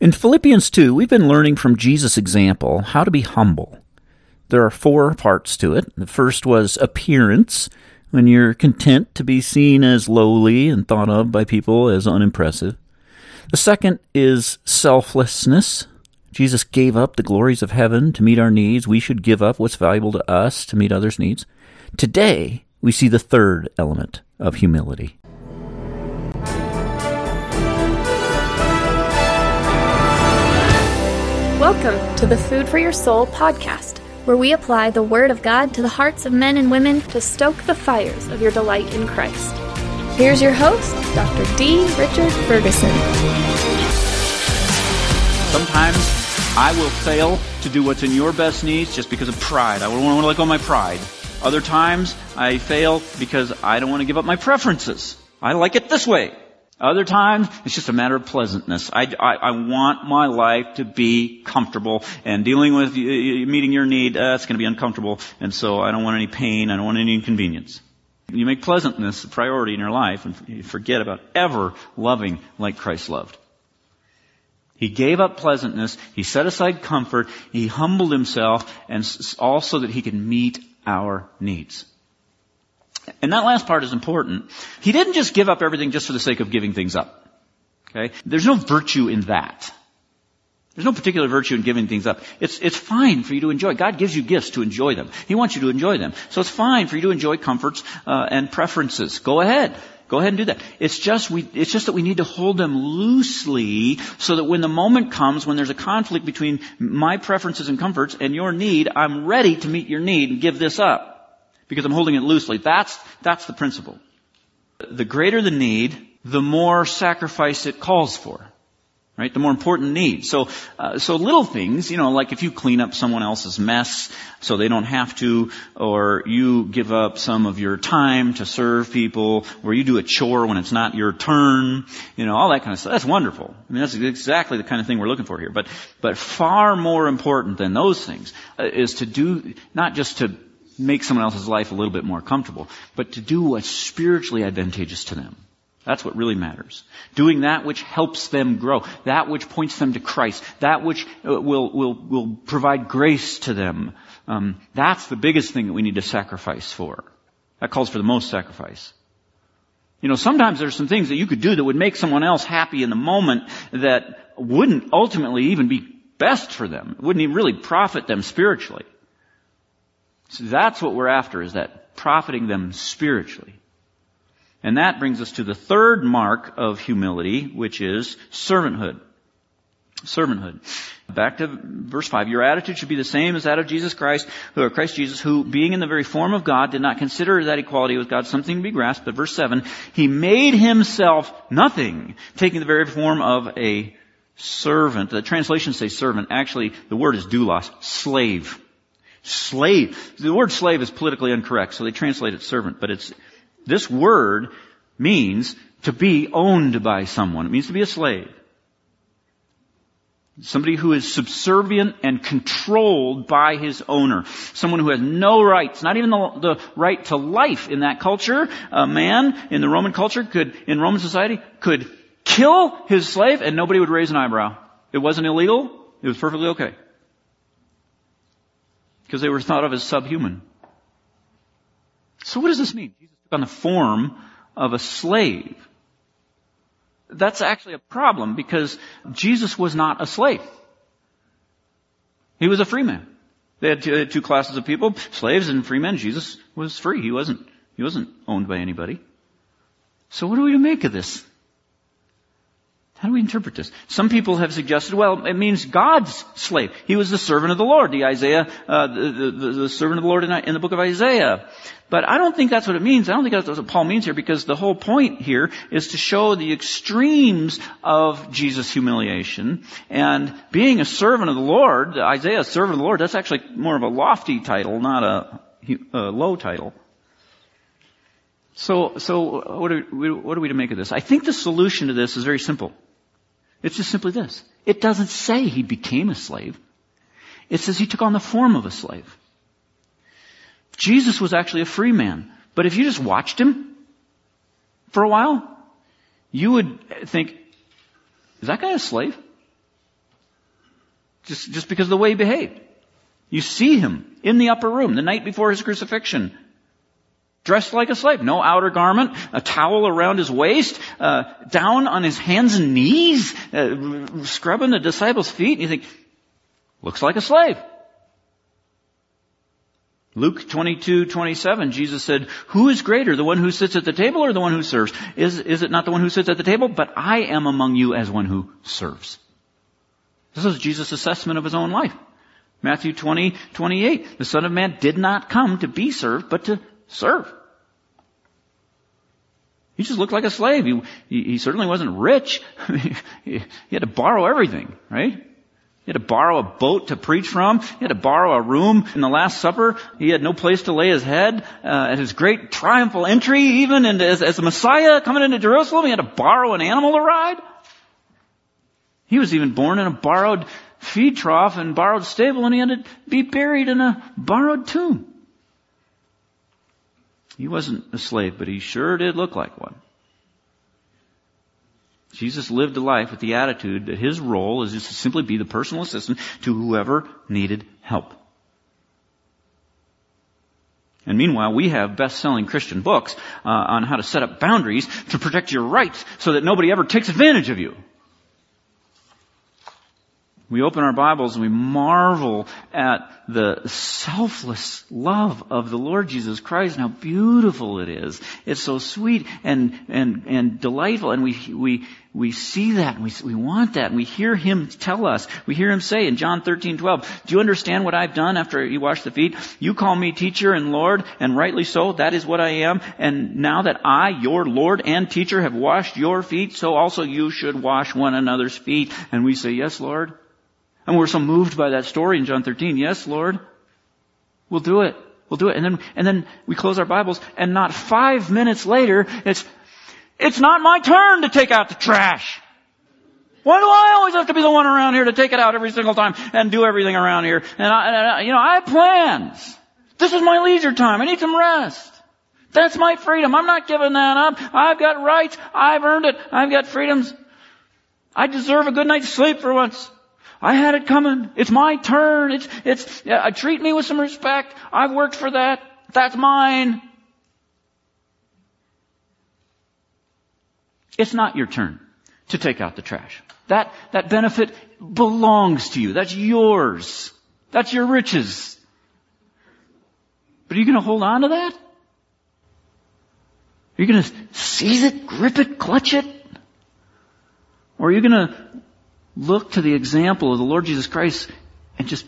In Philippians 2, we've been learning from Jesus' example how to be humble. There are four parts to it. The first was appearance, when you're content to be seen as lowly and thought of by people as unimpressive. The second is selflessness. Jesus gave up the glories of heaven to meet our needs. We should give up what's valuable to us to meet others' needs. Today, we see the third element of humility. Welcome to the Food for Your Soul podcast, where we apply the Word of God to the hearts of men and women to stoke the fires of your delight in Christ. Here's your host, Dr. D. Richard Ferguson. Sometimes I will fail to do what's in your best needs just because of pride. I don't want to let go of my pride. Other times I fail because I don't want to give up my preferences. I like it this way. Other times, it's just a matter of pleasantness. I, I, I want my life to be comfortable, and dealing with meeting your need, uh, it's going to be uncomfortable, and so I don't want any pain, I don't want any inconvenience. You make pleasantness a priority in your life, and you forget about ever loving like Christ loved. He gave up pleasantness, he set aside comfort, he humbled himself, and also that he could meet our needs. And that last part is important. He didn't just give up everything just for the sake of giving things up. Okay? There's no virtue in that. There's no particular virtue in giving things up. It's, it's fine for you to enjoy. God gives you gifts to enjoy them. He wants you to enjoy them. So it's fine for you to enjoy comforts uh, and preferences. Go ahead. Go ahead and do that. It's just we, it's just that we need to hold them loosely so that when the moment comes when there's a conflict between my preferences and comforts and your need, I'm ready to meet your need and give this up because I'm holding it loosely. That's, that's the principle. The greater the need, the more sacrifice it calls for. Right? The more important need. So, uh, so little things, you know, like if you clean up someone else's mess so they don't have to, or you give up some of your time to serve people, or you do a chore when it's not your turn, you know, all that kind of stuff. That's wonderful. I mean, that's exactly the kind of thing we're looking for here. But, but far more important than those things uh, is to do, not just to make someone else's life a little bit more comfortable, but to do what's spiritually advantageous to them. That's what really matters. Doing that which helps them grow, that which points them to Christ, that which uh, will will will provide grace to them. Um, that's the biggest thing that we need to sacrifice for. That calls for the most sacrifice. You know, sometimes there's some things that you could do that would make someone else happy in the moment that wouldn't ultimately even be best for them. It wouldn't even really profit them spiritually. So that's what we're after, is that profiting them spiritually. And that brings us to the third mark of humility, which is servanthood. Servanthood. Back to verse 5. Your attitude should be the same as that of Jesus Christ, who, or Christ Jesus, who, being in the very form of God, did not consider that equality with God something to be grasped. But verse 7, He made Himself nothing, taking the very form of a servant. The translations say servant. Actually, the word is doulos, slave. Slave. The word slave is politically incorrect, so they translate it servant, but it's, this word means to be owned by someone. It means to be a slave. Somebody who is subservient and controlled by his owner. Someone who has no rights, not even the, the, right to life in that culture. A man in the Roman culture could, in Roman society, could kill his slave and nobody would raise an eyebrow. It wasn't illegal. It was perfectly okay because they were thought of as subhuman. So what does this mean? Jesus took on the form of a slave. That's actually a problem because Jesus was not a slave. He was a free man. They had two, classes of people, slaves and free men. Jesus was free. He wasn't, he wasn't owned by anybody. So what are we to make of this? How do we interpret this? Some people have suggested, well, it means God's slave. He was the servant of the Lord, the Isaiah, uh, the, the, the, servant of the Lord in, in, the book of Isaiah. But I don't think that's what it means. I don't think that's what Paul means here because the whole point here is to show the extremes of Jesus' humiliation. And being a servant of the Lord, Isaiah, servant of the Lord, that's actually more of a lofty title, not a, a low title. So, so what are, we, what are we to make of this? I think the solution to this is very simple. It's just simply this. It doesn't say he became a slave. It says he took on the form of a slave. Jesus was actually a free man. But if you just watched him for a while, you would think, is that guy a slave? Just, just because of the way he behaved. You see him in the upper room the night before his crucifixion. Dressed like a slave. No outer garment, a towel around his waist, uh, down on his hands and knees, uh, scrubbing the disciples' feet. And you think, looks like a slave. Luke 22, 27, Jesus said, Who is greater, the one who sits at the table or the one who serves? Is, is it not the one who sits at the table? But I am among you as one who serves. This is Jesus' assessment of his own life. Matthew 20, 28. The Son of Man did not come to be served, but to serve. He just looked like a slave. He, he, he certainly wasn't rich. he had to borrow everything, right? He had to borrow a boat to preach from. He had to borrow a room in the Last Supper. He had no place to lay his head. Uh, at his great triumphal entry, even and as, as a Messiah coming into Jerusalem, he had to borrow an animal to ride. He was even born in a borrowed feed trough and borrowed stable, and he had to be buried in a borrowed tomb. He wasn't a slave, but he sure did look like one. Jesus lived a life with the attitude that his role is just to simply be the personal assistant to whoever needed help. And meanwhile, we have best-selling Christian books uh, on how to set up boundaries to protect your rights so that nobody ever takes advantage of you. We open our Bibles and we marvel at the selfless love of the Lord Jesus Christ and how beautiful it is. It's so sweet and, and, and delightful and we, we, we see that and we, we want that and we hear Him tell us. We hear Him say in John 13, 12, do you understand what I've done after you washed the feet? You call me teacher and Lord and rightly so. That is what I am. And now that I, your Lord and teacher have washed your feet, so also you should wash one another's feet. And we say, yes, Lord. And we're so moved by that story in John 13. Yes, Lord. We'll do it. We'll do it. And then, and then we close our Bibles and not five minutes later, it's, it's not my turn to take out the trash. Why do I always have to be the one around here to take it out every single time and do everything around here? And I, and I you know, I have plans. This is my leisure time. I need some rest. That's my freedom. I'm not giving that up. I've got rights. I've earned it. I've got freedoms. I deserve a good night's sleep for once. I had it coming. It's my turn. It's, it's, yeah, treat me with some respect. I've worked for that. That's mine. It's not your turn to take out the trash. That, that benefit belongs to you. That's yours. That's your riches. But are you going to hold on to that? Are you going to seize it, grip it, clutch it? Or are you going to look to the example of the Lord Jesus Christ and just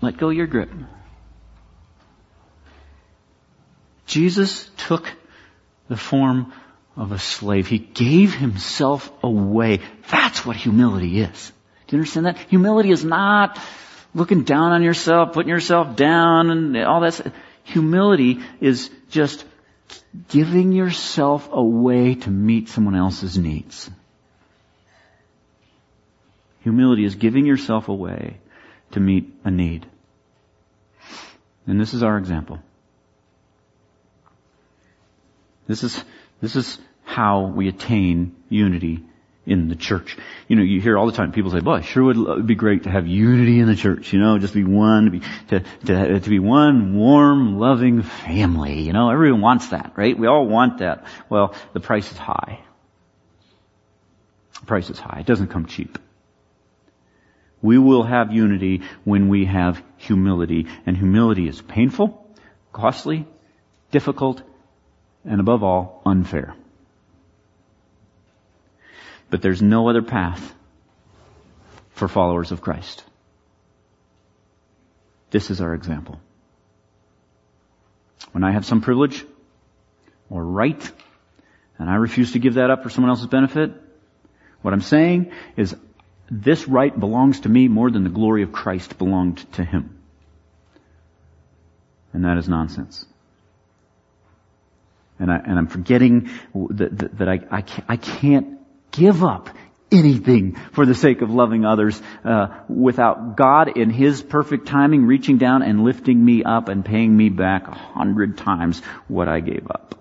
let go your grip. Jesus took the form of a slave. He gave himself away. That's what humility is. Do you understand that? Humility is not looking down on yourself, putting yourself down and all that. Humility is just giving yourself away to meet someone else's needs. Humility is giving yourself away to meet a need. And this is our example. This is, this is how we attain unity in the church. You know, you hear all the time people say, boy, sure would be great to have unity in the church, you know, just be one, to be, to, to, to be one warm, loving family. You know, everyone wants that, right? We all want that. Well, the price is high. The price is high. It doesn't come cheap. We will have unity when we have humility. And humility is painful, costly, difficult, and above all, unfair. But there's no other path for followers of Christ. This is our example. When I have some privilege or right, and I refuse to give that up for someone else's benefit, what I'm saying is this right belongs to me more than the glory of Christ belonged to him. And that is nonsense. And, I, and I'm forgetting that, that, that I, I, can't, I can't give up anything for the sake of loving others uh, without God in His perfect timing reaching down and lifting me up and paying me back a hundred times what I gave up.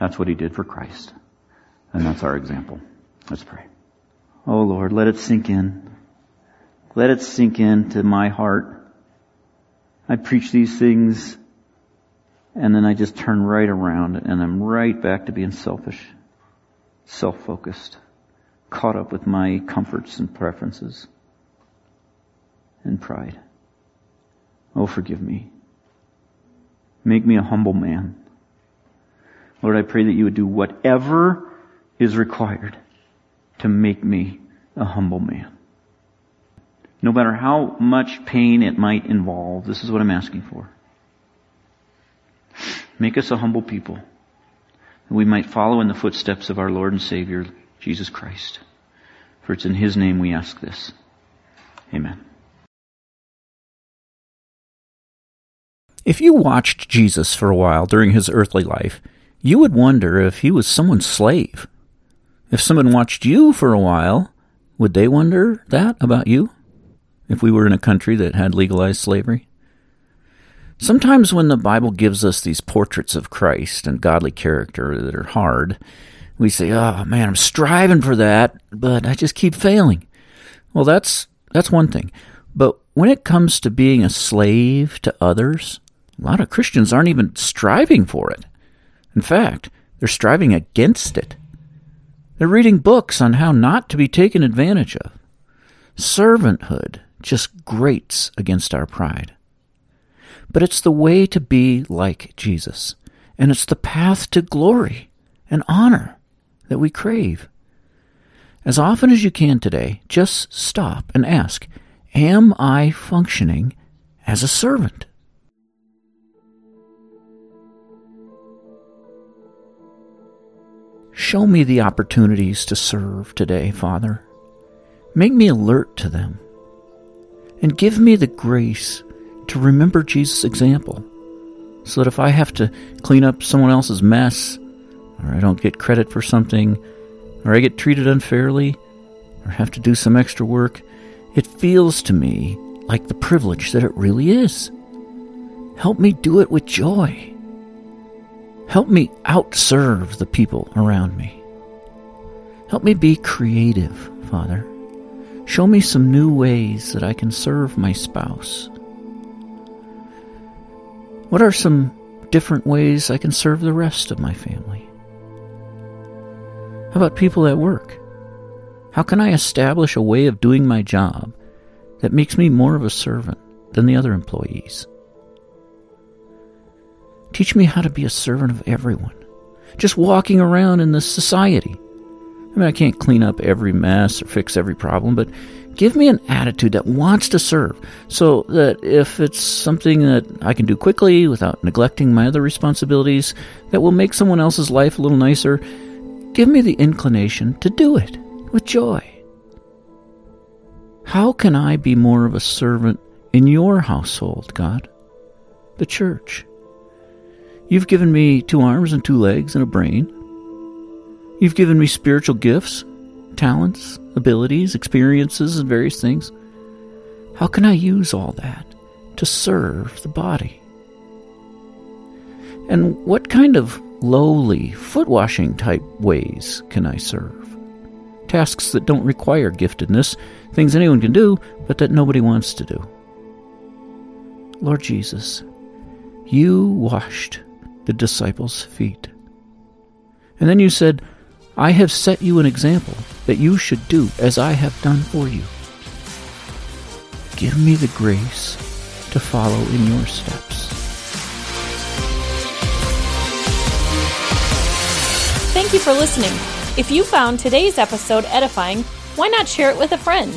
That's what He did for Christ. And that's our example. Let's pray. Oh Lord, let it sink in. Let it sink into my heart. I preach these things and then I just turn right around and I'm right back to being selfish, self-focused, caught up with my comforts and preferences and pride. Oh, forgive me. Make me a humble man. Lord, I pray that you would do whatever is required to make me a humble man. No matter how much pain it might involve, this is what I'm asking for. Make us a humble people. That we might follow in the footsteps of our Lord and Savior, Jesus Christ. For it's in His name we ask this. Amen. If you watched Jesus for a while during his earthly life, you would wonder if he was someone's slave. If someone watched you for a while, would they wonder that about you? If we were in a country that had legalized slavery? Sometimes when the Bible gives us these portraits of Christ and godly character that are hard, we say, "Oh man, I'm striving for that, but I just keep failing." Well, that's that's one thing. But when it comes to being a slave to others, a lot of Christians aren't even striving for it. In fact, they're striving against it. They're reading books on how not to be taken advantage of. Servanthood just grates against our pride. But it's the way to be like Jesus, and it's the path to glory and honor that we crave. As often as you can today, just stop and ask, Am I functioning as a servant? Show me the opportunities to serve today, Father. Make me alert to them. And give me the grace to remember Jesus' example so that if I have to clean up someone else's mess, or I don't get credit for something, or I get treated unfairly, or have to do some extra work, it feels to me like the privilege that it really is. Help me do it with joy. Help me outserve the people around me. Help me be creative, Father. Show me some new ways that I can serve my spouse. What are some different ways I can serve the rest of my family? How about people at work? How can I establish a way of doing my job that makes me more of a servant than the other employees? Teach me how to be a servant of everyone. Just walking around in this society. I mean, I can't clean up every mess or fix every problem, but give me an attitude that wants to serve so that if it's something that I can do quickly without neglecting my other responsibilities that will make someone else's life a little nicer, give me the inclination to do it with joy. How can I be more of a servant in your household, God? The church. You've given me two arms and two legs and a brain. You've given me spiritual gifts, talents, abilities, experiences, and various things. How can I use all that to serve the body? And what kind of lowly, foot washing type ways can I serve? Tasks that don't require giftedness, things anyone can do, but that nobody wants to do. Lord Jesus, you washed the disciples' feet. And then you said, I have set you an example that you should do as I have done for you. Give me the grace to follow in your steps. Thank you for listening. If you found today's episode edifying, why not share it with a friend?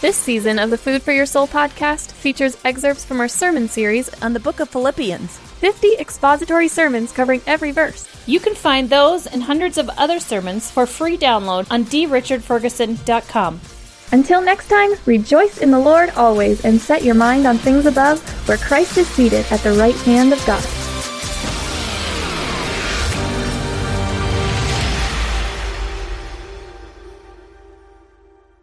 This season of the Food for Your Soul podcast features excerpts from our sermon series on the book of Philippians 50 expository sermons covering every verse. You can find those and hundreds of other sermons for free download on drichardferguson.com. Until next time, rejoice in the Lord always and set your mind on things above where Christ is seated at the right hand of God.